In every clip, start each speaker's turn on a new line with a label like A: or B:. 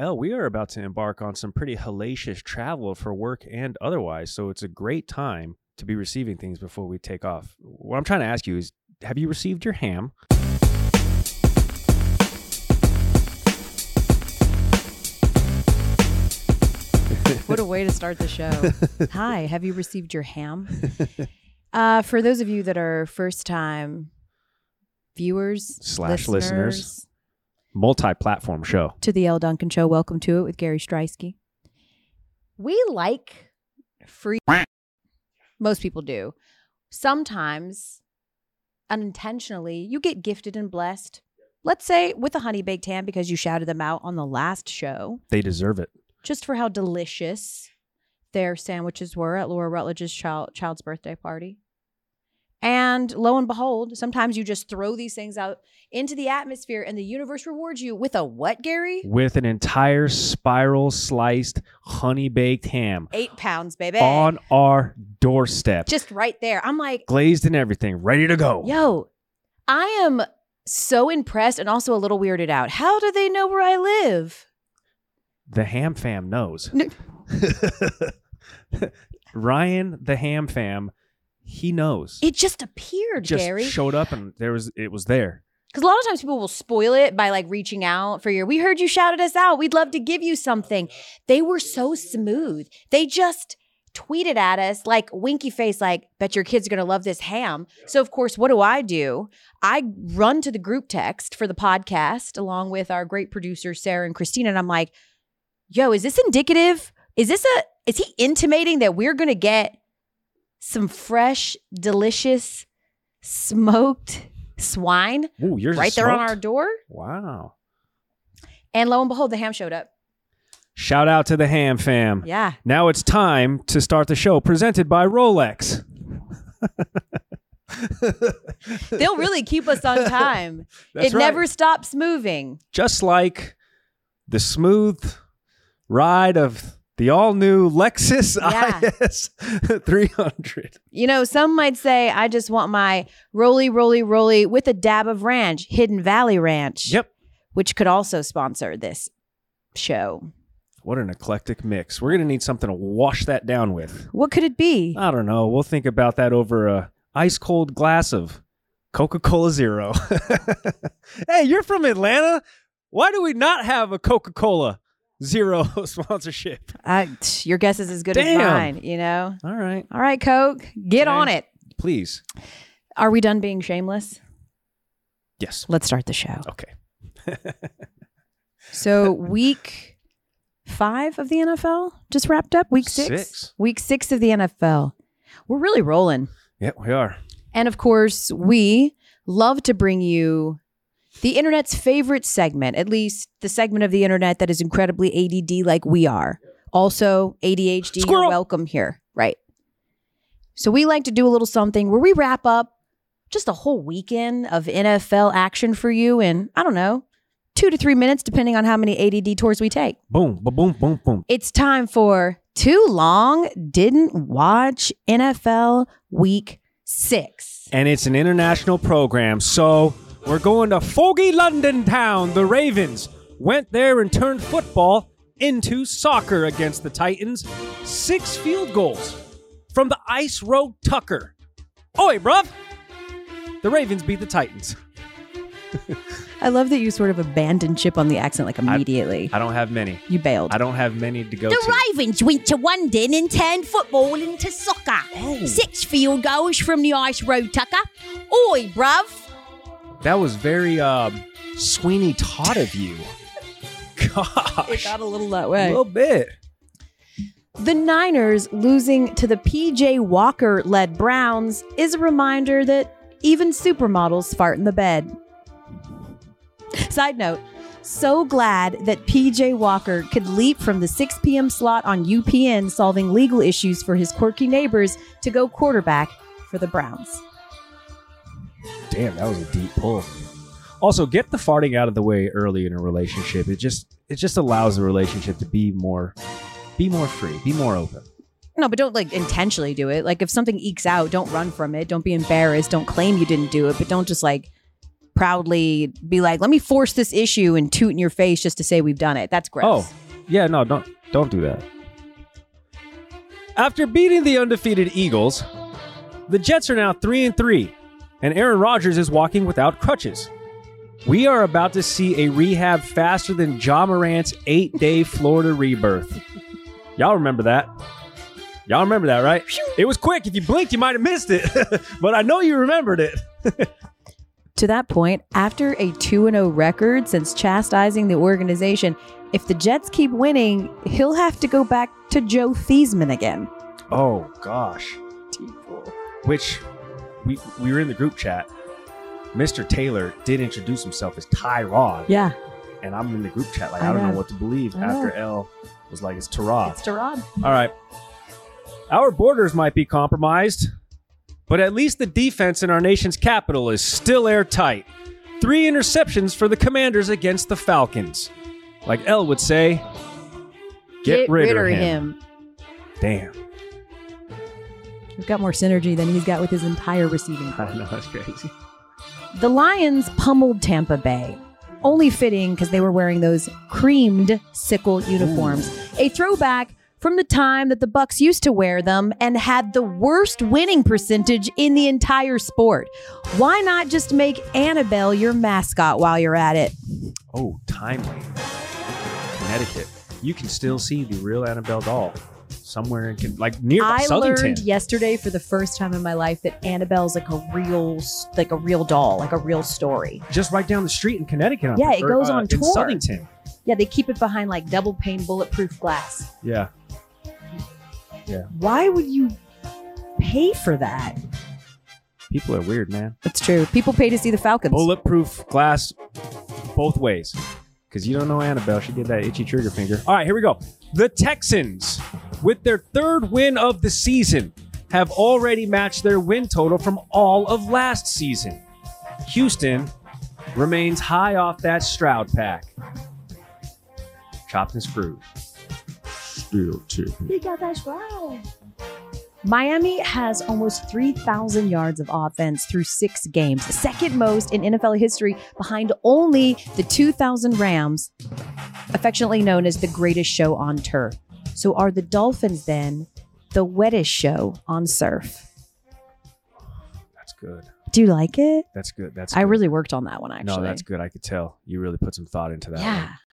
A: Elle, we are about to embark on some pretty hellacious travel for work and otherwise. So it's a great time to be receiving things before we take off. What I'm trying to ask you is have you received your ham?
B: What a way to start the show. Hi, have you received your ham? Uh, for those of you that are first time viewers,
A: Slash listeners. Multi platform show.
B: to the Elle Duncan Show, welcome to it with Gary Striewski. We like free. Most people do. Sometimes, unintentionally, you get gifted and blessed. Let's say with a honey baked ham because you shouted them out on the last show.
A: They deserve it.
B: just for how delicious their sandwiches were at Laura Rutledge's child, child's birthday party. And lo and behold, sometimes you just throw these things out into the atmosphere and the universe rewards you with a what, Gary?
A: With an entire spiral sliced honey baked ham
B: Eight pounds, baby.
A: on our doorstep.
B: just right there. I'm like,
A: glazed and everything, ready to go.
B: yo, I am so impressed and also a little weirded out. How do they know where I live?
A: The ham fam knows. Ryan, the ham fam, he knows.
B: It just appeared,
A: just
B: Gary.
A: showed up and there was it was there.
B: Because a lot of times people will spoil it by like reaching out for your, we heard you shouted us out. We'd love to give you something. They were so smooth. They just tweeted at us like winky face, like, bet your kids are going to love this ham. So, of course, what do I do? I run to the group text for the podcast along with our great producers, Sarah and Christina. And I'm like, yo, is this indicative? Is this a, is he intimating that we're going to get some fresh, delicious, smoked swine
A: Ooh, yours
B: right there on our door.
A: Wow.
B: And lo and behold, the ham showed up.
A: Shout out to the ham fam.
B: Yeah.
A: Now it's time to start the show presented by Rolex.
B: They'll really keep us on time.
A: That's
B: it
A: right.
B: never stops moving.
A: just like the smooth ride of the all new Lexus
B: Yeah.
A: IS 300.
B: You know, some might say, I just want my roly, roly, roly with a dab of ranch, Hidden Valley Ranch.
A: Yep.
B: Which could also sponsor this show.
A: What an eclectic mix. We're going to need something to wash that down with.
B: What could it be?
A: I don't know. We'll think about that over a ice cold glass of Coca-Cola Zero. hey, you're from Atlanta. Why do we not have a Coca-Cola Zero sponsorship?
B: Tch, your guess is as good
A: Damn.
B: as mine, you know?
A: All right.
B: All right, Coke, get
A: Okay.
B: on it.
A: Please.
B: Are we done being shameless?
A: Yes.
B: Let's start the show.
A: Okay.
B: So week five of the NFL just wrapped up. Week six.
A: Six.
B: Week six of the NFL. We're really rolling.
A: Yeah, we are.
B: And of course, we love to bring you the internet's favorite segment, at least the segment of the internet that is incredibly ADD like we are. Also, ADHD, you're welcome here. Right. So we like to do a little something where we wrap up just a whole weekend of NFL action for you in, I don't know, two to three minutes, depending on how many ADD tours we take.
A: Boom, ba boom, boom, boom.
B: It's time for Too Long Didn't Watch NFL Week Six.
A: And it's an international program, so we're going to foggy London town. The Ravens went there and turned football into soccer against the Titans. Six field goals from the Ice Road Tucker. Oi, bruv! The Ravens beat the Titans.
B: I love that you sort of abandoned chip on the accent like immediately.
A: I don't have many.
B: you bailed.
A: I don't have many to go
C: The
A: to.
C: Ravens went to London and turned football into soccer.
A: Oh.
C: Six field goals from the Ice Road Tucker. Oi, bruv.
A: That was very um, Sweeney Todd of you. Gosh.
B: It got a little that way.
A: a little bit.
B: The Niners losing to the PJ Walker led Browns is a reminder that even supermodels fart in the bed. Side note, so glad that PJ Walker could leap from the 6 p.m. slot on UPN solving legal issues for his quirky neighbors to go quarterback for the Browns.
A: Damn, that was a deep pull. Also, get the farting out of the way early in a relationship. It just it just allows the relationship to be more be more free, be more open.
B: No, but don't like intentionally do it. Like if something ekes out, don't run from it. Don't be embarrassed. Don't claim you didn't do it, but don't just like proudly be like, let me force this issue and toot in your face just to say we've done it. That's gross.
A: Oh, yeah, no, don't don't do that. After beating the undefeated Eagles, the Jets are now 3 and 3, and Aaron Rodgers is walking without crutches. We are about to see a rehab faster than Ja Morant's 8-day Florida rebirth. Y'all remember that? Y'all remember that, right? It was quick. If you blinked, you might have missed it. but I know you remembered it.
B: To that point, after a 2 0 record since chastising the organization, if the Jets keep winning, he'll have to go back to Joe Theismann again.
A: Oh gosh. Which we we were in the group chat. Mr. Taylor did introduce himself as Tyrod,
B: Yeah.
A: and I'm in the group chat like
B: I
A: I, don't know
B: know.
A: what to believe after Elle was like it's Tyrod.
B: It's Gerard.
A: All right. Our borders might be compromised, but at least the defense in our nation's capital is still airtight. Three interceptions for the Commanders against the Falcons. Like Elle would say, get, rid, of him. Damn.
B: We've got more synergy than he's got with his entire receiving corps.
A: I know that's crazy.
B: The Lions pummeled Tampa Bay. Only fitting because they were wearing those creamed sickle uniforms. A throwback from the time that the Bucs used to wear them and had the worst winning percentage in the entire sport. Why not just make Annabelle your mascot while you're at it?
A: Oh, timely. Connecticut. You can still see the real Annabelle doll somewhere in like near
B: I
A: Southington.
B: learned yesterday for the first time in my life that Annabelle's like a real like a real doll, like a real story.
A: just right down the street in Connecticut.
B: Yeah, it
A: or,
B: goes
A: uh,
B: on tour.
A: Southington.
B: Yeah, they keep it behind like double pane bulletproof glass.
A: Yeah.
B: Why would you pay for that?
A: People are weird, man.
B: It's true. People pay to see the Falcons.
A: Bulletproof glass both ways. Because you don't know Annabelle. She did that itchy trigger finger. All right, here we go. The Texans, with their third win of the season, have already matched their win total from all of last season. Houston remains high off that Stroud pack. Chopped and screwed. Still chicken.
B: He got that strong. Miami has almost 3,000 yards of offense through six games, the second most in NFL history, behind only the 2,000 Rams, affectionately known as the greatest show on turf. So, are the Dolphins then the wettest show on surf?
A: That's good.
B: Do you like it?
A: That's good. That's
B: I
A: good.
B: really worked on that one, actually.
A: No, that's good. I could tell. You really put some thought into that.
B: Yeah.
A: one.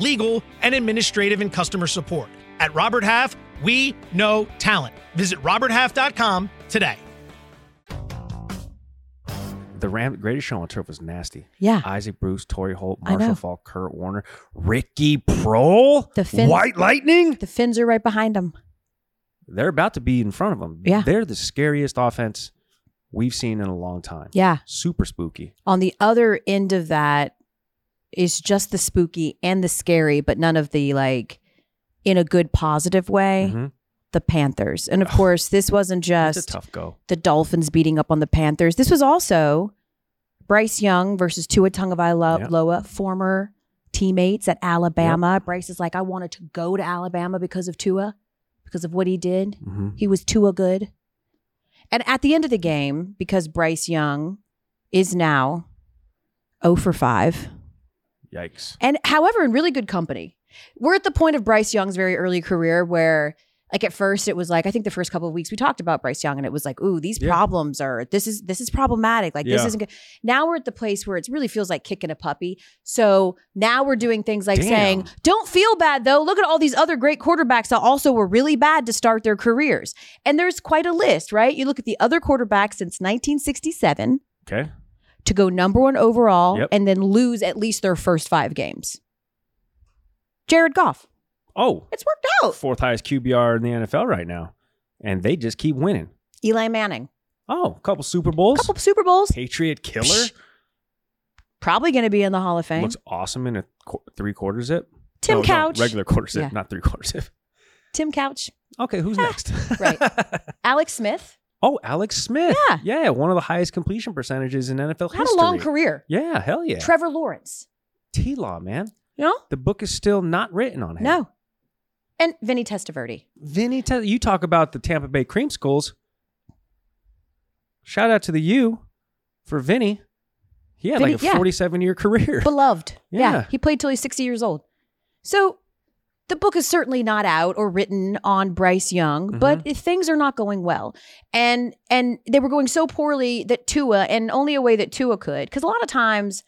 D: legal, and administrative and customer support. At Robert Half, we know talent. Visit roberthalf.com today.
A: The Ram Greatest Show on Turf was nasty.
B: Yeah.
A: Isaac Bruce, Torry Holt,
B: I know.
A: Marshall Faulk, Kurt Warner, Ricky Proehl,
B: The Fins-
A: White Lightning.
B: The Fins are right behind them.
A: They're about to be in front of them.
B: Yeah.
A: They're the scariest offense we've seen in a long time.
B: Yeah.
A: Super spooky.
B: On the other end of that is just the spooky and the scary, but none of the like in a good positive way.
A: Mhm.
B: The Panthers. And of course, this wasn't just
A: tough go.
B: the Dolphins beating up on the Panthers. This was also Bryce Young versus Tua Tagovailoa,
A: Yeah.
B: former teammates at Alabama. Bryce is like, I wanted to go to Alabama because of Tua, because of what he did.
A: Mhm.
B: He was Tua good. And at the end of the game, because Bryce Young is now 0 for 5,
A: Yikes.
B: and however, in really good company. We're at the point of Bryce Young's very early career where like at first it was like I think the first couple of weeks we talked about Bryce Young and it was like, ooh, these
A: Yeah.
B: problems are this is this is problematic. Like this isn't good. Now we're at the place where it really feels like kicking a puppy. So now we're doing things like
A: Damn.
B: saying, don't feel bad though. Look at all these other great quarterbacks that also were really bad to start their careers. And there's quite a list, right? You look at the other quarterbacks since 1967
A: Okay.
B: To go number one overall
A: Yep.
B: and then lose at least their first five games. Jared Goff.
A: Oh,
B: It's worked out.
A: fourth highest QBR in the NFL right now, and they just keep winning.
B: Eli Manning.
A: Oh, a couple Super Bowls.
B: couple Super Bowls.
A: Patriot killer
B: Psh. Probably going to be in the Hall of Fame.
A: looks awesome in a qu- three quarter zip.
B: Tim
A: No, no,
B: Couch.
A: regular quarter zip,
B: Yeah.
A: not three quarter zip.
B: Tim Couch.
A: Okay, who's ah, next?
B: right. Alex Smith
A: oh, Alex Smith.
B: Yeah.
A: yeah, one of the highest completion percentages in NFL history.
B: had a long career.
A: Yeah, hell yeah.
B: Trevor Lawrence.
A: T Law, man.
B: You know?
A: The book is still not written on him.
B: No. And Vinny Testaverde.
A: Vinny, Te- you talk about the Tampa Bay Cream Schools. Shout out to the U for Vinny. He had
B: Vinny-
A: like a
B: yeah.
A: 47 year career.
B: Beloved. Yeah.
A: Yeah.
B: He played till he's 60 years old. So the book is certainly not out or written on Bryce Young,
A: Mm-hmm.
B: but things are not going well. And and they were going so poorly that Tua, and only a way that Tua could, because a lot of times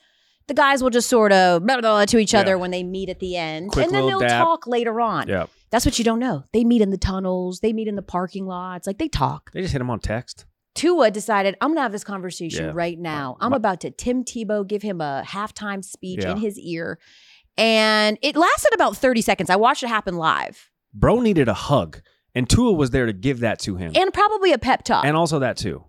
B: the guys will just sort of blah, blah, blah to each other
A: Yeah.
B: when they meet at the end.
A: Quick
B: and then they'll
A: dab.
B: talk later on.
A: yeah.
B: That's what you don't know. They meet in the tunnels, they meet in the parking lots, like they talk.
A: They just hit him on text.
B: Tua decided, I'm gonna have this conversation
A: Yeah.
B: right now. I'm
A: My-
B: about to Tim Tebow give him a halftime speech
A: Yeah.
B: in his ear. And it lasted about 30 seconds. I watched it happen live.
A: Bro needed a hug, and Tua was there to give that to him.
B: And probably a pep talk.
A: And also that too.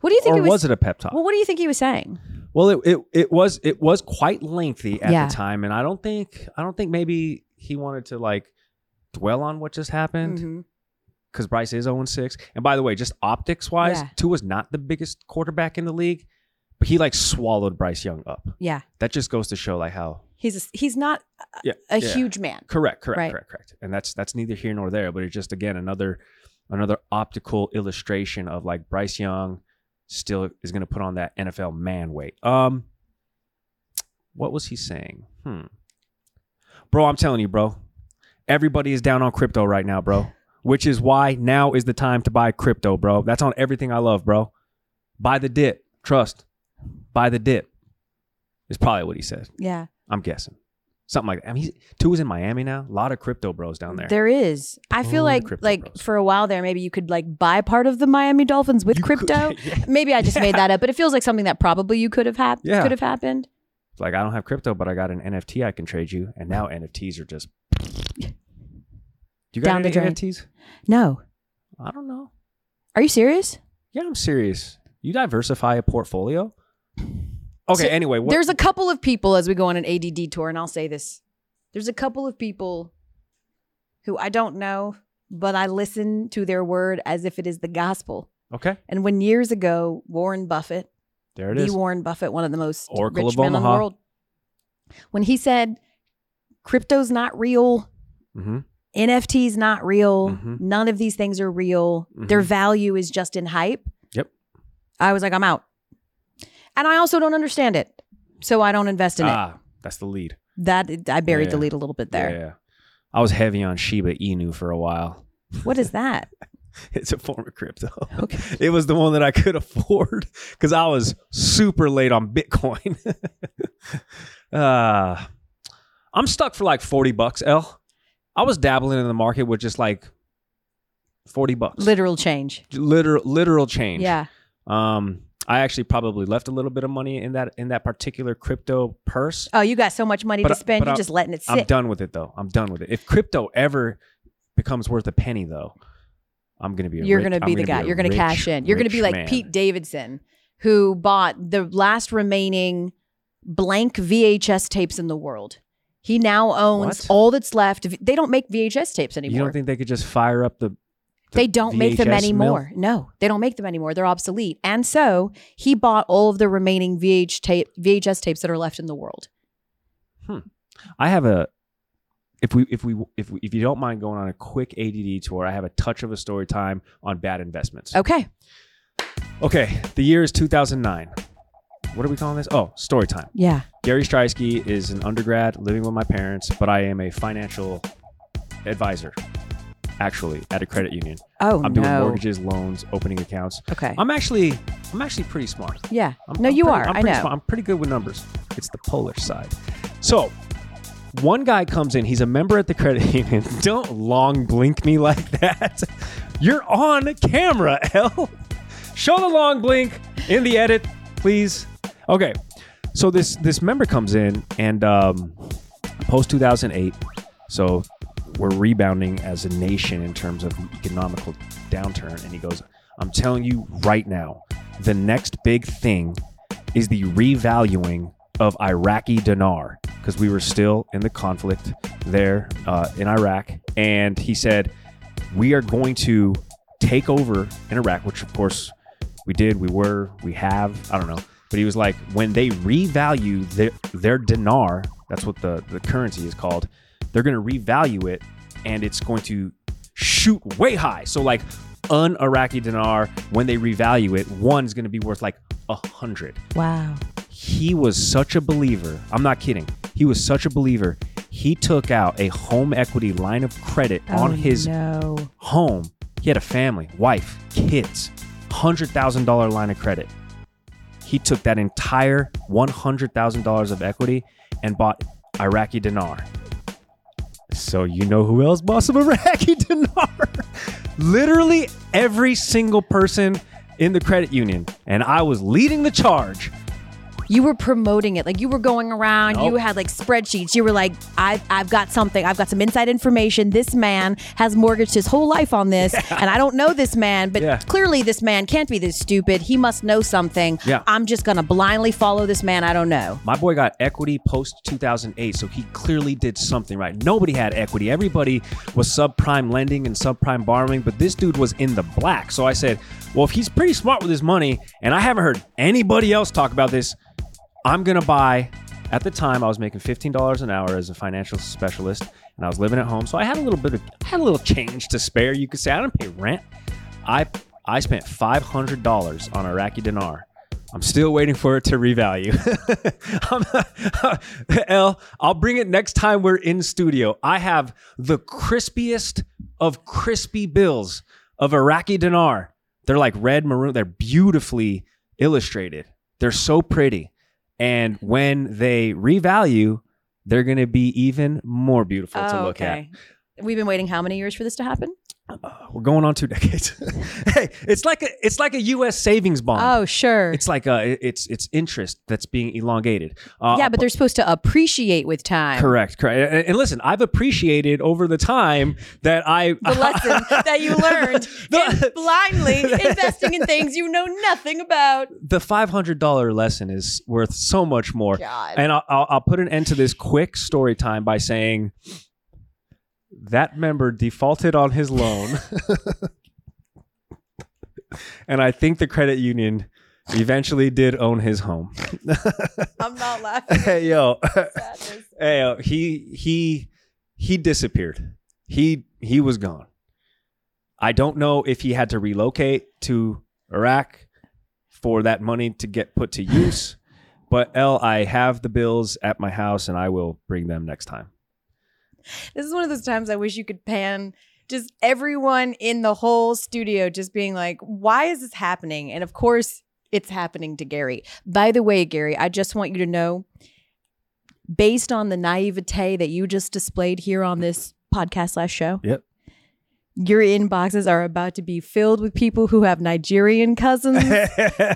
B: what do you think
A: Or
B: it was?
A: was it a pep talk?
B: Well, what do you think he was saying?
A: Well, it, it it was it was quite lengthy at
B: Yeah.
A: the time, and I don't think I don't think maybe he wanted to like dwell on what just happened
B: Mhm.
A: because Bryce is 0 6. And by the way, just optics wise,
B: Yeah.
A: Tua's not the biggest quarterback in the league, but he like swallowed Bryce Young up.
B: Yeah.
A: That just goes to show like how
B: He's a, he's not a,
A: yeah
B: a
A: yeah.
B: huge man.
A: correct correct
B: Right.
A: correct correct. And that's that's neither here nor there, but it's just again another another optical illustration of like Bryce Young still is going to put on that NFL man weight. Um, what was he saying? Hmm, bro, I'm telling you, bro, everybody is down on crypto right now, bro. Which is why now is the time to buy crypto, bro. That's on everything I love, bro. Buy the dip, trust. Buy the dip. Is probably what he said.
B: Yeah.
A: I'm guessing. Something like that. I mean, he's, Tua is in Miami now. A lot of crypto bros down there.
B: There is. I feel like like
A: bros.
B: for a while there, maybe you could like buy part of the Miami Dolphins with
A: You could-
B: crypto.
A: yeah.
B: Maybe I just made that up, but it feels like something that probably you could have had
A: Yeah.
B: could have happened.
A: It's like I don't have crypto, but I got an NFT I can trade you, and now NFTs are just. You got
B: Down the
A: any
B: drain.
A: NFTs?
B: No.
A: I don't know.
B: Are you serious?
A: Yeah, I'm serious. You diversify a portfolio. Okay.
B: So
A: anyway, what,
B: There's a couple of people as we go on an ADD tour, and I'll say this: there's a couple of people who I don't know, but I listen to their word as if it is the gospel.
A: okay.
B: And when years ago, Warren Buffett,
A: There it
B: the
A: is.
B: Warren Buffett, one of the most
A: Oracle
B: rich
A: of
B: men in the world, when he said, "Crypto's not real."
A: hmm
B: NFT's not real.
A: Mhm.
B: None of these things are real. Their
A: Mhm.
B: value is just in hype.
A: Yep.
B: I was like, I'm out. And I also don't understand it. So I don't invest in it.
A: Ah, that's the lead.
B: That I buried the
A: Yeah.
B: lead a little bit there.
A: Yeah, yeah. I was heavy on Shiba Inu for a while.
B: What is that?
A: It's a form of crypto.
B: Okay.
A: It was the one that I could afford because I was super late on Bitcoin. uh, I'm stuck for like 40 bucks, Elle. I was dabbling in the market with just like 40 bucks.
B: Literal change.
A: literal literal change.
B: Yeah.
A: Um I actually probably left a little bit of money in that in that particular crypto purse.
B: Oh, you got so much money
A: But-
B: to spend. You're
A: I'm-
B: just letting it sit.
A: I'm done with it though. I'm done with it. If crypto ever becomes worth a penny though, I'm gonna be a
B: You're
A: rich-
B: going to
A: I'm
B: be the guy.
A: a
B: You're going to
A: rich,
B: cash in. You're going to be like
A: man.
B: Pete Davidson, who bought the last remaining blank VHS tapes in the world. He now owns
A: What?
B: all that's left. They don't make VHS tapes anymore.
A: You don't think they could just fire up the
B: they don't make them anymore.
A: mill?
B: No, they don't make them anymore. They're obsolete. And so he bought all of the remaining VH tape, VHS tapes that are left in the world. Hmm.
A: I have a if we if we if we, if you don't mind going on a quick ADD tour, I have a touch of a story time on bad investments.
B: Okay.
A: Okay, the year is 2009. What are we calling this? Oh, story time.
B: Yeah.
A: Gary Striewski is an undergrad living with my parents, but I am a financial advisor. Actually at a credit union.
B: Oh
A: I'm doing
B: no.
A: mortgages, loans, opening accounts.
B: Okay.
A: I'm actually I'm actually pretty smart.
B: yeah.
A: I'm,
B: no,
A: I'm
B: you
A: pretty-
B: are.
A: I'm
B: I
A: pretty
B: know.
A: smart. I'm pretty good with numbers. It's the Polish side. So, one guy comes in. He's a member at the credit union. Don't long blink me like that. You're on camera, Elle. Show the long blink in the edit, please. Okay. So this this member comes in and um, post 2008. So we're rebounding as a nation in terms of economical downturn. And he goes, I'm telling you right now, the next big thing is the revaluing of Iraqi dinar because we were still in the conflict there uh, in Iraq. And he said, We are going to take over in Iraq, which of course we did, we were, we have, I don't know. But he was like, when they revalue their, their dinar, that's what the, the currency is called, they're going to revalue it and it's going to shoot way high. So, like, un Iraqi dinar, when they revalue it, one's going to be worth like a hundred
B: wow.
A: he was such a believer. I'm not kidding. He was such a believer. He took out a home equity line of credit oh, on
B: Oh,
A: his
B: no.
A: home. He had a family, wife, kids, $100,000 line of credit. He took that entire $100,000 of equity and bought Iraqi dinar. So you know who else bought some Iraqi dinar? Literally every single person in the credit union. And I was leading the charge.
B: You were promoting it. Like you were going around, you had like spreadsheets. You were like, I've, I've got something. I've got some inside information. This man has mortgaged his whole life on this. And I don't know this man, but
A: Yeah.
B: clearly this man can't be this stupid. He must know something.
A: Yeah.
B: I'm just going to blindly follow this man I don't know.
A: My boy got equity post 2008, so he clearly did something right. Nobody had equity. Everybody was subprime lending and subprime borrowing, but this dude was in the black. So I said, well, if he's pretty smart with his money, and I haven't heard anybody else talk about this, I'm going to buy. At the time, I was making $15 an hour as a financial specialist, and I was living at home. So I had a little bit of, I had a little change to spare. You could say I don't pay rent. I I spent $500 on Iraqi dinar. I'm still waiting for it to revalue. I'll bring it next time we're in studio. I have the crispiest of crispy bills of Iraqi dinar. They're like red maroon. They're beautifully illustrated. They're so pretty. And when they revalue, they're going to be even more beautiful to oh, look at.
B: We've been waiting how many years for this to happen?
A: We're going on two decades. hey, it's like a it's like a U.S. savings bond.
B: Oh, sure.
A: It's like a it's it's interest that's being elongated. Uh,
B: yeah, but they're supposed to appreciate with time.
A: correct, correct. And, and listen, I've appreciated over the time that I
B: The lesson that you learned
A: The-
B: in blindly investing in things you know nothing about.
A: the five hundred dollar lesson is worth so much more.
B: God.
A: And I'll, I'll I'll put an end to this quick story time by saying that member defaulted on his loan, and I think the credit union eventually did own his home.
B: I'm not laughing.
A: hey yo, hey yo, he he he disappeared. He he was gone. I don't know if he had to relocate to Iraq for that money to get put to use. But Elle, I have the bills at my house, and I will bring them next time.
B: This is one of those times I wish you could pan just everyone in the whole studio just being like, why is this happening? And of course, it's happening to Gary. By the way, Gary, I just want you to know based on the naivete that you just displayed here on this podcast last show.
A: Yep.
B: Your inboxes are about to be filled with people who have Nigerian cousins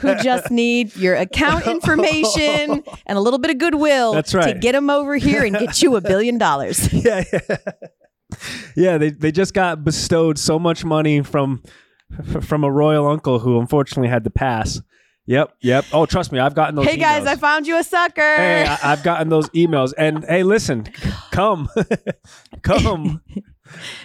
B: who just need your account information and a little bit of goodwill
A: That's right.
B: to get them over here and get you a billion dollars.
A: yeah, yeah. yeah, they they just got bestowed so much money from from a royal uncle who unfortunately had to pass. Yep, yep. Oh, trust me, I've gotten those.
B: Hey guys. I found you a sucker.
A: Hey, I, I've gotten those emails, and hey, listen, come, come.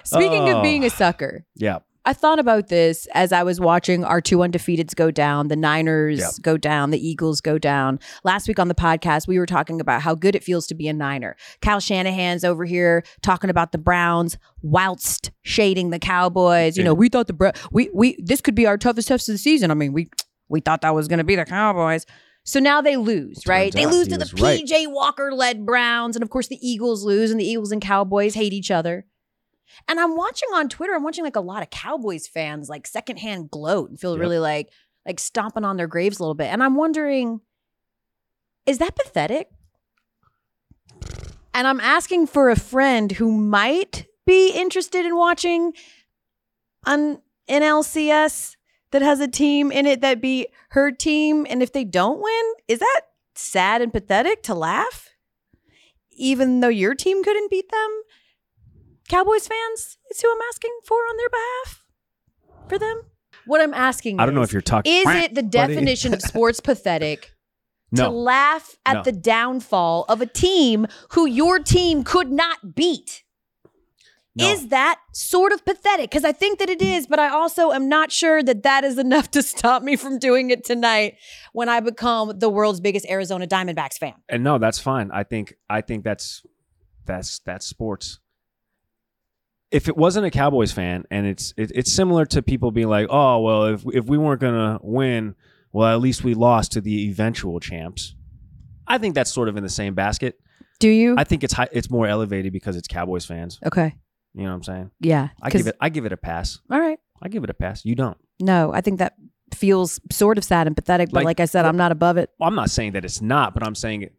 B: Speaking
A: Oh.
B: of being a sucker,
A: Yeah,
B: I thought about this as I was watching our two undefeateds go down, the Niners
A: Yep.
B: go down, the Eagles go down. Last week on the podcast, we were talking about how good it feels to be a Niner. Kyle Shanahan's over here talking about the Browns whilst shading the Cowboys. You know, we thought the Bra- we we this could be our toughest test of the season. I mean, we we thought that was going to be the Cowboys. So now they lose, right? They lose to the
A: right.
B: PJ Walker led Browns, and of course the Eagles lose, and the Eagles and Cowboys hate each other. And I'm watching on Twitter, I'm watching like a lot of Cowboys fans like secondhand gloat and feel
A: Yep.
B: really like like stomping on their graves a little bit. And I'm wondering, is that pathetic? And I'm asking for a friend who might be interested in watching an NLCS that has a team in it that beat her team. And if they don't win, is that sad and pathetic to laugh? Even though your team couldn't beat them? Cowboys fans is who I'm asking for on their behalf for them. What I'm asking
A: I don't know
B: is,
A: if you're talking.
B: is it the definition of sports pathetic to laugh at
A: No.
B: the downfall of a team who your team could not beat?
A: No.
B: Is that sort of pathetic? Because I think that it is, but I also am not sure that that is enough to stop me from doing it tonight when I become the world's biggest Arizona Diamondbacks fan.
A: and no, that's fine. I think I think that's that's that's sports. If it wasn't a Cowboys fan, and it's it, it's similar to people being like, oh well, if if we weren't gonna win, well at least we lost to the eventual champs. I think that's sort of in the same basket.
B: Do you?
A: I think it's high, it's more elevated because it's Cowboys fans.
B: okay.
A: You know what I'm saying?
B: Yeah.
A: I give it I give it a pass.
B: All right.
A: I give it a pass. You don't.
B: No, I think that feels sort of sad and pathetic, but
A: Like-
B: like I said, I'm not above it.
A: Well, I'm not saying that it's not, but I'm saying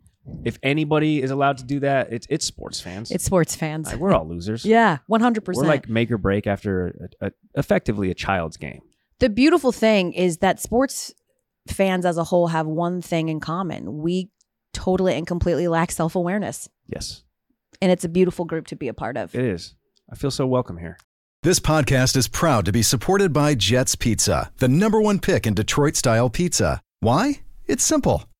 A: if anybody is allowed to do that, it's it's sports fans.
B: It's sports fans.
A: Like, we're all losers.
B: yeah, 100%.
A: We're like make or break after a, a, effectively a child's game.
B: the beautiful thing is that sports fans as a whole have one thing in common. We totally and completely lack self awareness.
A: Yes,
B: And it's a beautiful group to be a part of.
A: it is. I feel so welcome here.
E: This podcast is proud to be supported by Jets Pizza, the number one pick in Detroit style pizza. Why? It's simple.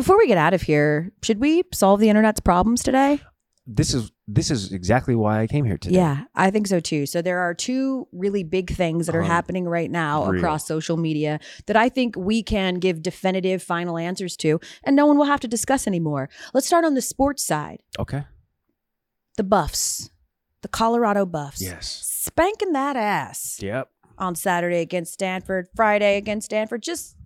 B: Before we get out of here, should we solve the internet's problems today?
A: This is this is exactly why I came here today.
B: Yeah, I think so too. So there are two really big things that are
A: Um,
B: happening right now
A: real.
B: across social media that I think we can give definitive final answers to, and no one will have to discuss anymore. Let's start on the sports side.
A: Okay.
B: The Buffs, the Colorado Buffs,
A: Yes.
B: spanking that ass
A: Yep.
B: on Saturday against Stanford, Friday against Stanford, just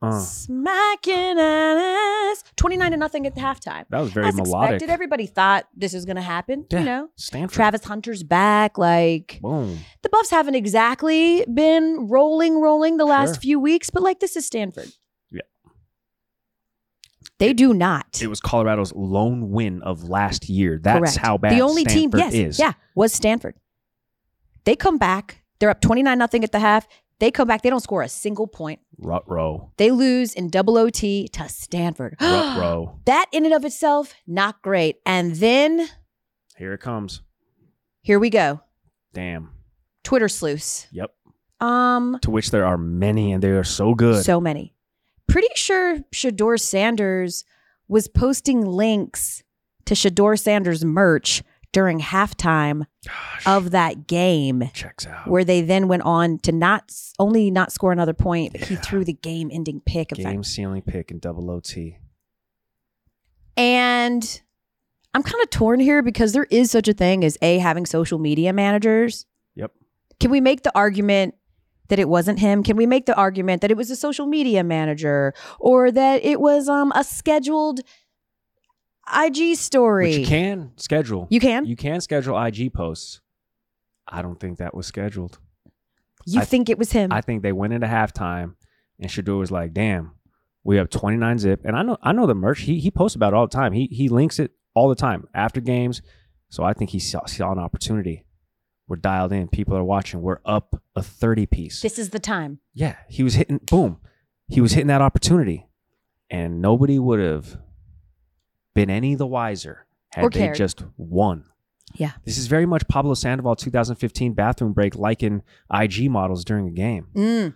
A: Uh,
B: smacking ass, twenty nine to nothing at the halftime.
A: that was very
B: As
A: melodic.
B: expected, everybody thought this was going to happen.
A: Yeah.
B: You know,
A: Stanford.
B: Travis Hunter's back, like
A: Boom.
B: the Buffs haven't exactly been rolling, rolling the last
A: Sure.
B: few weeks, but like this is Stanford.
A: Yeah.
B: They do not.
A: It was Colorado's lone win of last year. That's
B: Correct.
A: how bad
B: the only
A: Stanford
B: team, yes,
A: is.
B: yeah, was Stanford. They come back. They're up twenty nine nothing at the half. They come back. They don't score a single point.
A: Rut row.
B: They lose in double OT to Stanford.
A: Rut row.
B: That in and of itself, not great. And then
A: Here it comes.
B: here we go.
A: Damn.
B: Twitter sleuths.
A: Yep.
B: Um,
A: To which there are many, and they are so good.
B: So many. Pretty sure Shedeur Sanders was posting links to Shedeur Sanders merch during halftime
A: Gosh.
B: of that game,
A: checks out.
B: where they then went on to not only not score another point, but he threw the game-ending pick. in fact.
A: Game sealing pick and double OT.
B: And I'm kind of torn here because there is such a thing as a having social media managers.
A: Yep.
B: Can we make the argument that it wasn't him? Can we make the argument that it was a social media manager or that it was um a scheduled IG story?
A: Which you can schedule.
B: You can?
A: You can schedule IG posts. I don't think that was scheduled.
B: You
A: I-
B: think it was him?
A: I think they went into halftime, and Shedeur was like, "Damn, we have 29 zip." And I know, I know the merch. He he posts about it all the time. He he links it all the time after games. So I think he saw, saw an opportunity. We're dialed in. People are watching. We're up a 30 piece.
B: This is the time.
A: yeah, he was hitting, boom. He was hitting that opportunity. And nobody would have been any the wiser had
B: Or
A: they
B: cared.
A: just won.
B: Yeah.
A: This is very much Pablo Sandoval 2015 bathroom break, like in IG models during a game.
B: Mm.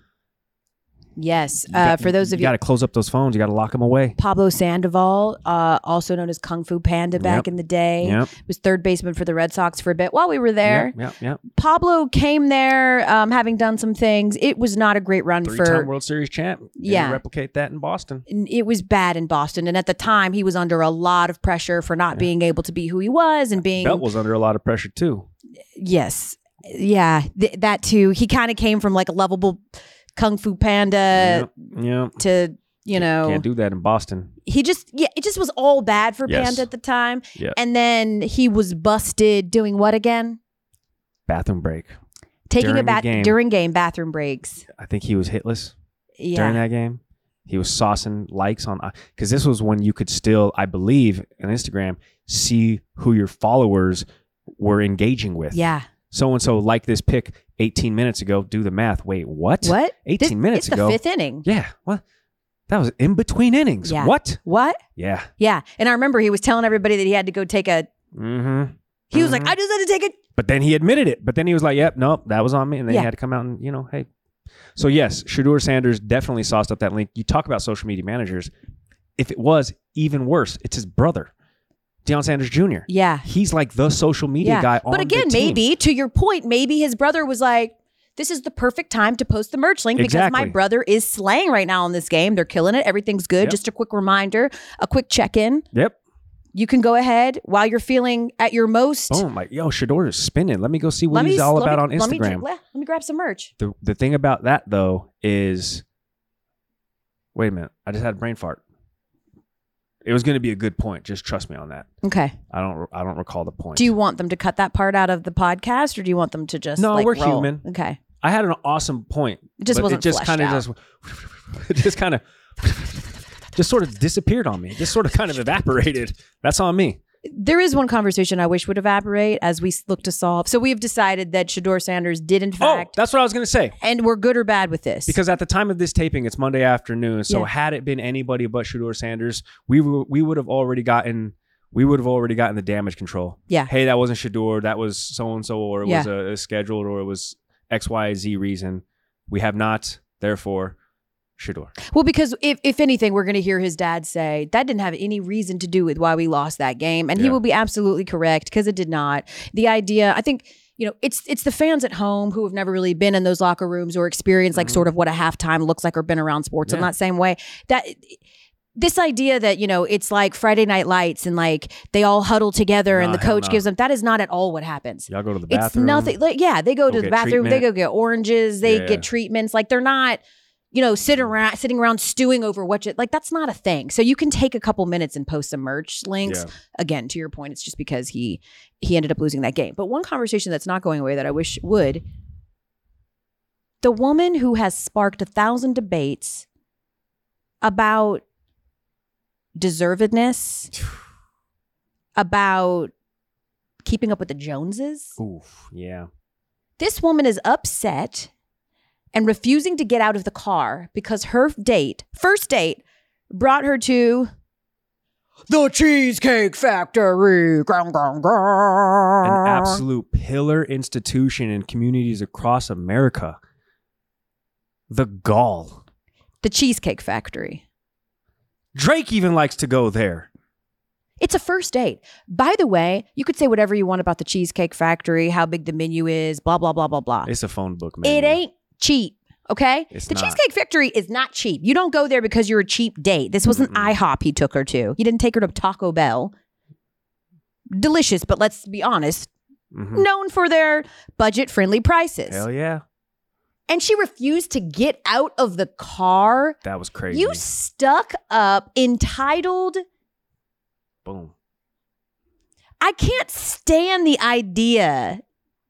B: Yes. Uh,
A: got-
B: for those of
A: you
B: you,
A: got to close up those phones. You got to lock them away.
B: Pablo Sandoval, uh, also known as Kung Fu Panda back
A: Yep.
B: in the day,
A: Yep.
B: was third baseman for the Red Sox for a bit while we were there.
A: Yep. Yep.
B: Pablo came there, um, having done some things. It was not a great run
A: Three-time
B: for.
A: World Series champ. Didn't
B: Yeah.
A: replicate that in Boston.
B: It was bad in Boston, and at the time, he was under a lot of pressure for not being able to be who he was and being
A: Belt was under a lot of pressure too.
B: yes, yeah, th- that too. He kind of came from like a lovable kung fu panda
A: yeah, Yep.
B: to you know
A: Can't do that in Boston.
B: he just yeah it just was all bad for
A: Yes.
B: panda at the time
A: Yeah.
B: and then he was busted doing what again
A: Bathroom break.
B: taking
A: During
B: a bath during game bathroom breaks
A: I think he was hitless
B: yeah
A: during that game. He was saucing likes on uh, because this was when you could still, I believe, on Instagram see who your followers were engaging with.
B: yeah
A: So and so like this pic 18 minutes ago. Do the math. Wait, what?
B: what
A: 18
B: This-
A: minutes
B: it's
A: ago.
B: the fifth inning
A: Yeah. What? That was in between innings.
B: Yeah.
A: What?
B: what
A: Yeah.
B: yeah and I remember he was telling everybody that he had to go take a
A: Mm-hmm.
B: he was like
A: Mhm.
B: I just had to take a
A: But then he admitted it. But then he was like, "Yep, nope, that was on me." And then
B: Yeah.
A: he had to come out and you know, hey. So yes, Shedeur Sanders definitely sauced up that link. You talk about social media managers. If it was even worse, it's his brother, Deion Sanders Jr.
B: yeah
A: He's like the social media guy. On
B: But again, maybe to your point, maybe his brother was like, this is the perfect time to post the merch link because my brother is slaying right now in this game. They're killing it. Everything's good.
A: Yep.
B: Just a quick reminder, a quick check in.
A: Yep.
B: You can go ahead while you're feeling at your most.
A: Oh Boom. Like, yo, Shedeur is spinning. Let me go see what
B: Let me
A: he's all about
B: me-
A: on
B: Let me,
A: Instagram.
B: let me grab some merch.
A: the the thing about that though is, wait a minute. I just had a brain fart. It was going to be a good point. Just trust me on that.
B: Okay.
A: I don't. I don't recall the point.
B: Do you want them to cut that part out of the podcast, or do you want them to just
A: No,
B: like,
A: we're
B: roll?
A: human.
B: Okay.
A: I had an awesome point.
B: It just wasn't
A: it just kind of just it just kind of just sort of disappeared on me. It just sort of kind of evaporated. That's on me.
B: There is one conversation I wish would evaporate as we look to solve. So we have decided that Shedeur Sanders did in
A: oh,
B: fact.
A: Oh, that's what I was going to say.
B: and we're good or bad with this.
A: Because at the time of this taping, it's Monday afternoon. So
B: Yeah.
A: had it been anybody but Shedeur Sanders, we w- we would have already gotten we would have already gotten the damage control.
B: Yeah.
A: Hey, that wasn't Shedeur. That was so and so, or it was a, a scheduled, or it was X Y Z reason. We have not. Therefore, Shedeur.
B: Well, because if, if anything, we're going to hear his dad say that didn't have any reason to do with why we lost that game, and he will be absolutely correct because it did not. The idea, I think, you know, it's it's the fans at home who have never really been in those locker rooms or experienced like sort of what a halftime looks like or been around sports in
A: Mm-hmm.
B: That same way. That this idea that you know it's like Friday Night Lights and like they all huddle together and the coach
A: no.
B: gives them that is not at all what happens.
A: Y'all go to the bathroom.
B: It's nothing like yeah, they go,
A: Go
B: to the bathroom, they go get oranges, they
A: Yeah.
B: get treatments. Like they're not, you know, sitting around sitting around stewing over what you like that's not a thing. So you can take a couple minutes and post some merch links.
A: Yeah.
B: Again, to your point, it's just because he he ended up losing that game. But one conversation that's not going away that I wish would the woman who has sparked a thousand debates about deservedness, about keeping up with the Joneses.
A: Oof. Yeah.
B: This woman is upset and refusing to get out of the car because her date, first date, brought her to the Cheesecake Factory. Grung, grung,
A: An absolute pillar institution in communities across America. The gall.
B: The Cheesecake Factory.
A: Drake even likes to go there.
B: It's a first date. By the way, you could say whatever you want about the Cheesecake Factory, how big the menu is, blah, blah, blah, blah, blah.
A: It's a phone book, man.
B: It ain't cheap. Okay,
A: It's
B: the
A: not.
B: Cheesecake Factory is not cheap. You don't go there because you're a cheap date. This wasn't IHOP. He took her to. He didn't take her to Taco Bell. Delicious, but let's be honest,
A: Mhm.
B: known for their budget-friendly prices.
A: Hell yeah.
B: And she refused to get out of the car.
A: That was crazy.
B: You stuck up, entitled.
A: Boom.
B: I can't stand the idea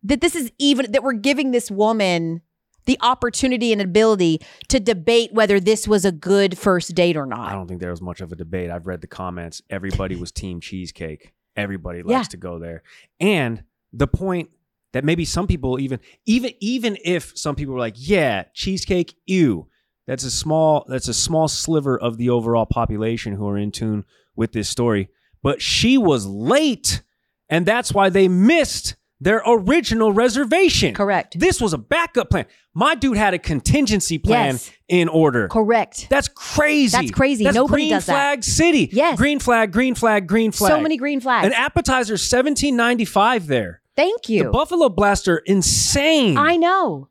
B: that this is even that we're giving this woman the opportunity and ability to debate whether this was a good first date or not.
A: I don't think there was much of a debate. I've read the comments. Everybody was team cheesecake. Everybody likes
B: Yeah.
A: to go there. And the point that maybe some people even even even if some people were like, yeah, cheesecake, ew. That's a small that's a small sliver of the overall population who are in tune with this story. But she was late, and that's why they missed their original reservation.
B: Correct.
A: This was a backup plan. My dude had a contingency plan
B: Yes.
A: in order.
B: Correct.
A: That's crazy.
B: That's crazy.
A: That's
B: Nobody
A: green
B: does that.
A: flag city.
B: Yes.
A: Green flag, green flag, green flag.
B: So many green flags.
A: An appetizer, seventeen ninety five there.
B: Thank you.
A: The Buffalo Blaster, insane.
B: I know.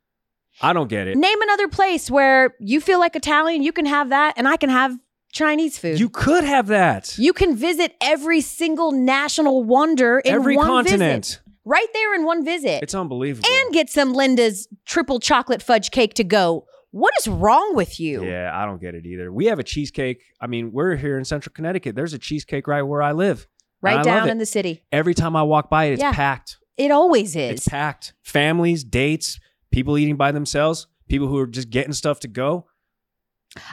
A: I don't get it.
B: Name another place where you feel like Italian, you can have that, and I can have Chinese food.
A: You could have that.
B: You can visit every single national wonder in
A: Every
B: one
A: continent.
B: visit. Right there in one visit.
A: It's unbelievable.
B: and get some Linda's triple chocolate fudge cake to go. What is wrong with you?
A: yeah, I don't get it either. We have a cheesecake. I mean, we're here in Central Connecticut. There's a cheesecake right where I live. I
B: Right down in the city.
A: Every time I walk by it, it's
B: Yeah.
A: packed.
B: It always is.
A: It's packed. Families, dates, people eating by themselves, people who are just getting stuff to go.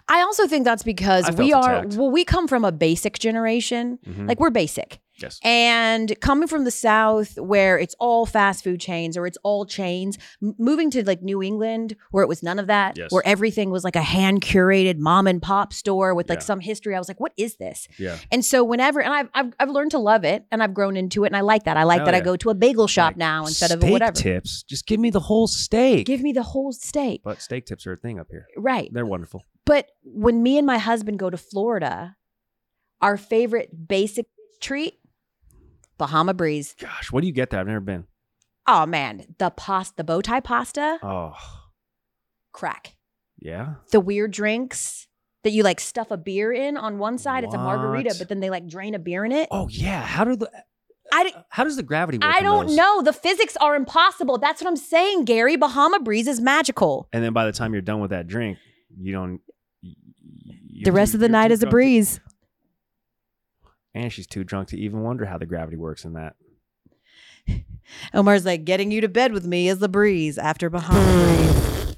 B: I also think that's because we are
A: attacked.
B: well, we come from a basic generation.
A: Mhm.
B: Like we're basic.
A: Yes.
B: And coming from the South, where it's all fast food chains or it's all chains, m- moving to like New England, where it was none of that,
A: Yes.
B: where everything was like a hand curated mom and pop store with like
A: Yeah.
B: some history, I was like, what is this?
A: Yeah.
B: And so whenever, and I've, I've, I've learned to love it and I've grown into it and I like that. I like
A: Hell
B: that I go to a bagel shop
A: Like,
B: now instead of whatever.
A: tips. Just give me the whole steak.
B: Give me the whole steak.
A: but steak tips are a thing up here.
B: Right.
A: They're wonderful.
B: But when me and my husband go to Florida, our favorite basic treat, Bahama Breeze.
A: Gosh, what do you get there? I've never been.
B: Oh man, the pasta, the bow tie pasta,
A: Oh,
B: crack.
A: yeah.
B: The weird drinks that you like stuff a beer in on one side, it's a margarita, but then they like drain a beer in it.
A: Oh, yeah. How do the
B: I,
A: how does the gravity work?
B: I don't know. The physics are impossible. That's what I'm saying, Gary. Bahama Breeze is magical.
A: And then by the time you're done with that drink, you don't. y- y-
B: the rest
A: you're-
B: of the night is a breeze.
A: And she's too drunk to even wonder how the gravity works in that.
B: Omar's like, getting you to bed with me is the breeze after Bahama Breeze.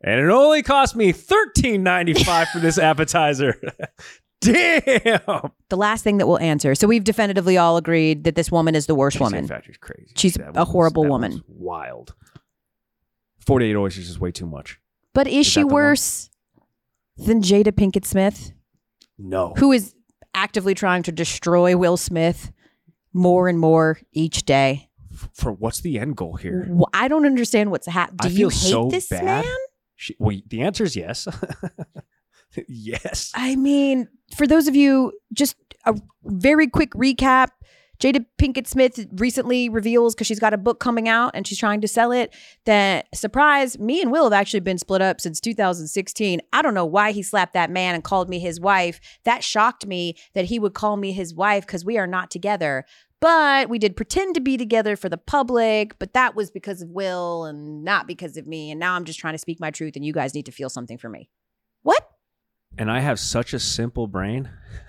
A: And it only cost me thirteen ninety five for this appetizer. Damn.
B: the last thing that we'll answer. So we've definitively all agreed that this woman is the worst
A: Cheesecake
B: woman.
A: Factory's crazy.
B: She's
A: That
B: a horrible woman.
A: Wild. Forty eight oysters is way too much.
B: But is,
A: Is
B: she worse than Jada Pinkett Smith,
A: No.
B: who is actively trying to destroy Will Smith more and more each day?
A: For what's the end goal here?
B: Wh- I don't understand what's happening. Do
A: feel
B: you hate
A: so
B: this
A: bad.
B: man?
A: She, well, the answer is yes. yes.
B: I mean, for those of you, just a very quick recap. Jada Pinkett Smith recently reveals because she's got a book coming out and she's trying to sell it. That surprise, me and Will have actually been split up since 2016. I don't know why he slapped that man and called me his wife. That shocked me that he would call me his wife because we are not together. But we did pretend to be together for the public, but that was because of Will and not because of me. And now I'm just trying to speak my truth and you guys need to feel something for me. What?
A: and I have such a simple brain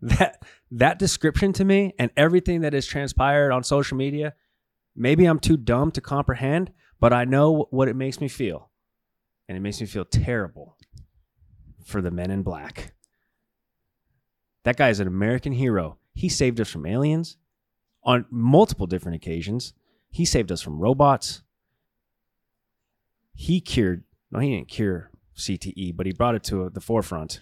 A: that that description to me and everything that has transpired on social media, maybe I'm too dumb to comprehend, but I know what it makes me feel. And it makes me feel terrible for the men in black. That guy is an American hero. He saved us from aliens on multiple different occasions. He saved us from robots. He cured, no, he didn't cure CTE, but he brought it to the forefront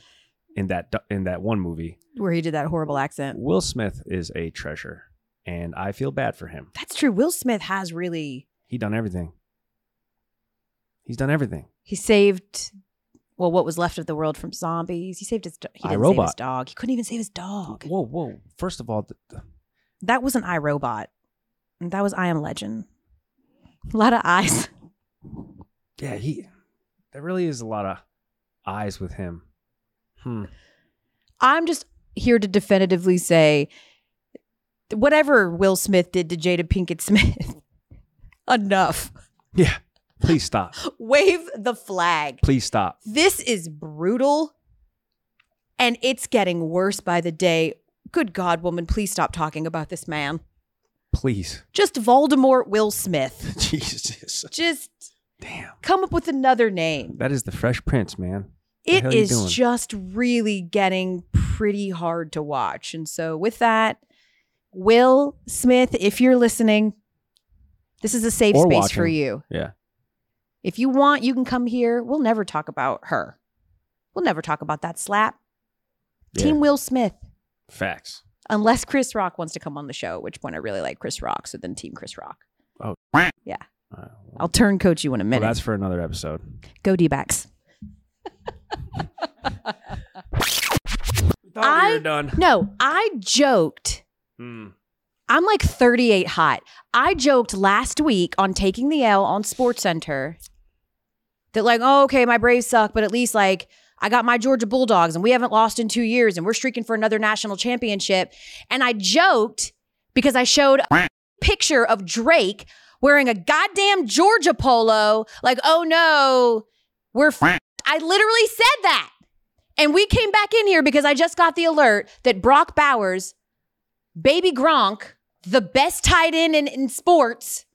A: in that in that one movie.
B: Where he did that horrible accent.
A: Will Smith is a treasure, and I feel bad for him.
B: That's true. Will Smith has really
A: He done everything. He's done everything.
B: he saved well what was left of the world from zombies. He saved his do- he didn't save his dog. He couldn't even save his dog.
A: Whoa, whoa! First of all, the,
B: That wasn't I, Robot. That was I Am Legend. A lot of eyes.
A: yeah, he. There really is a lot of eyes with him. Hmm.
B: I'm just here to definitively say whatever Will Smith did to Jada Pinkett Smith. enough.
A: Yeah. Please stop.
B: Wave the flag.
A: Please stop.
B: This is brutal and it's getting worse by the day. Good God, woman, please stop talking about this man.
A: Please.
B: Just Voldemort Will Smith.
A: Jesus.
B: Just
A: Damn.
B: come up with another name.
A: That is the Fresh Prince, man.
B: It is just really getting pretty hard to watch. And so, with that, Will Smith, if you're listening, this is a safe
A: Or
B: space for you.
A: Yeah.
B: If you want, you can come here. We'll never talk about her. We'll never talk about that slap.
A: Yeah.
B: Team Will Smith.
A: Facts.
B: Unless Chris Rock wants to come on the show, at which point I really like Chris Rock. So then Team Chris Rock.
A: Oh.
B: Yeah.
A: Uh, well,
B: I'll turn coach you in a
A: well,
B: minute.
A: that's for another episode.
B: Go D backs. I-
A: we were done.
B: No, I joked.
A: Hmm.
B: I'm like 38 hot. I joked last week on taking the L on SportsCenter that like, oh, okay, my Braves suck, but at least like I got my Georgia Bulldogs and we haven't lost in two years and we're streaking for another national championship. And I joked because I showed a picture of Drake wearing a goddamn Georgia polo, like, oh no, we're. F-. I literally said that. And we came back in here because I just got the alert that Brock Bowers, baby Gronk, the best tight end in, in sports,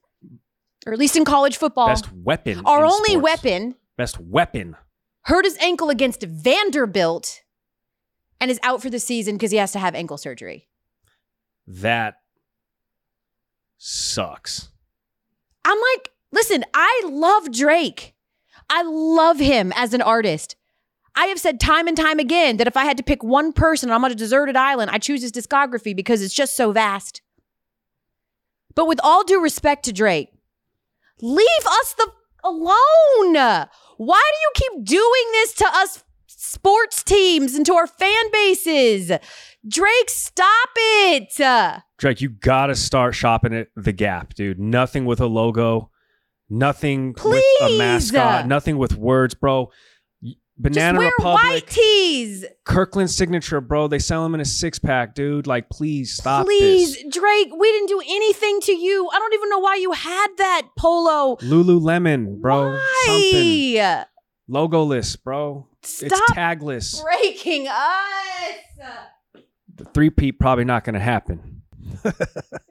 B: or at least in college football,
A: Best weapon.
B: our only
A: sports.
B: weapon,
A: Best weapon.
B: hurt his ankle against Vanderbilt and is out for the season because he has to have ankle surgery.
A: That sucks.
B: I'm like, listen, I love Drake. I love him as an artist. I have said time and time again that if I had to pick one person I'm on a deserted island, I choose his discography because it's just so vast. But with all due respect to Drake, leave us the alone. Why do you keep doing this to us sports teams and to our fan bases? Drake, stop it.
A: Drake, you gotta start shopping at the Gap, dude. Nothing with a logo, nothing with a mascot, nothing with words, bro. Y- Banana
B: Just wear
A: Republic,
B: white tees.
A: Kirkland signature, bro. They sell them in a six pack, dude. Like, please stop
B: Please,
A: this.
B: Drake, we didn't do anything to you. I don't even know why you had that polo.
A: Lululemon, bro. Something
B: Why?
A: logoless, bro.
B: Stop
A: It's tagless.
B: breaking us.
A: The three peat probably not gonna happen.